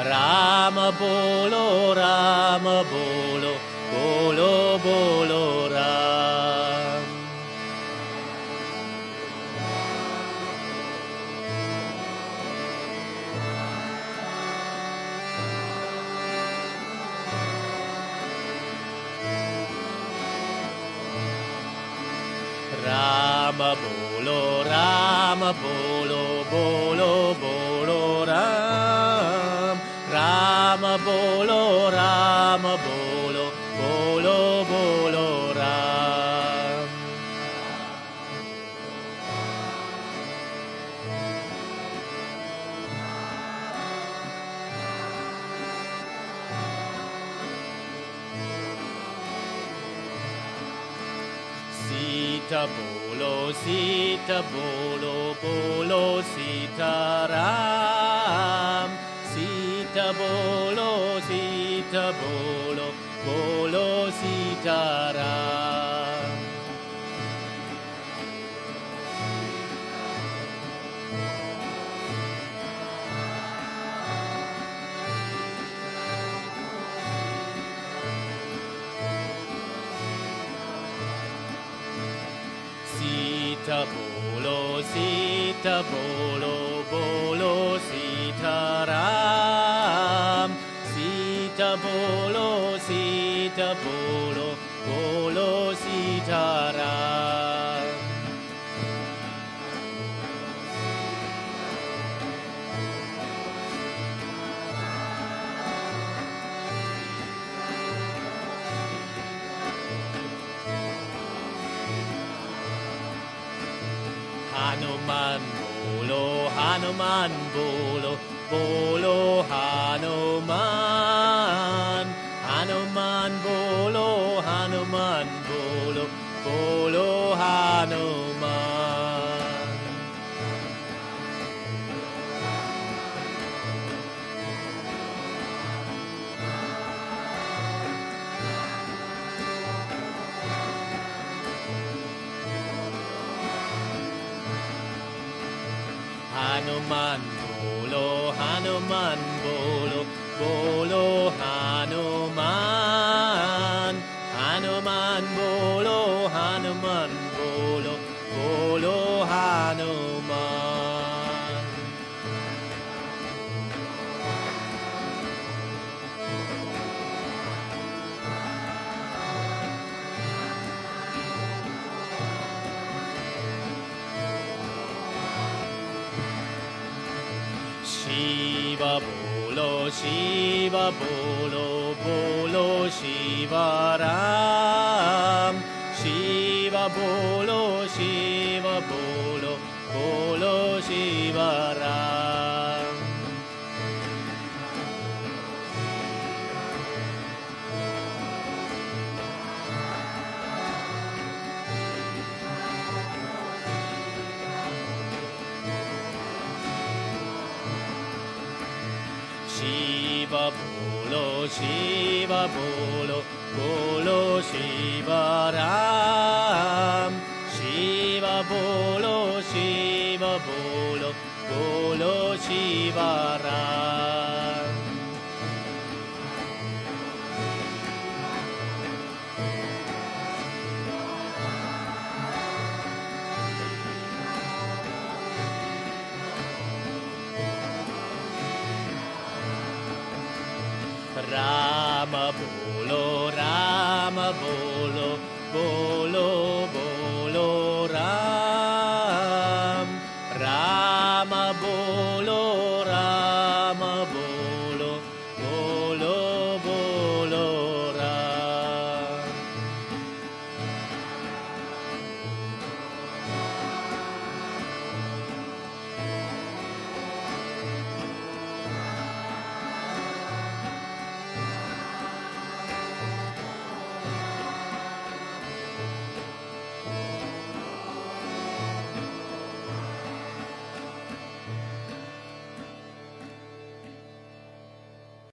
राम राम बोलो राम बोलो बोलो बोलो राम राम बोलो राम बोलो बोलो बोलो Ram bolo ram bolo bolo bolo ram Sita bolo sita bolo bolo sita ram sita bolo sita bolo bolo sita ram. Sita bolo sita bolo sita bolo sita bolo bolo sita ra. Hanuman bolo, Hanuman bolo, bolo Hanuman. Hanuman bolo, Hanuman bolo, bolo Hanuman. Hanuman bolo, Hanuman bolo, bolo Hanuman. Shiva bolo, Shiva bolo, bolo Shiva Ram. Shiva bolo, Shiva bolo, bolo Shiva Ram. Shiva bolo, Shiva bolo, bolo Shiva Ram. Shiva bolo, Shiva bolo, bolo Shiva Ram. Rama bolo, Rama bolo, bolo,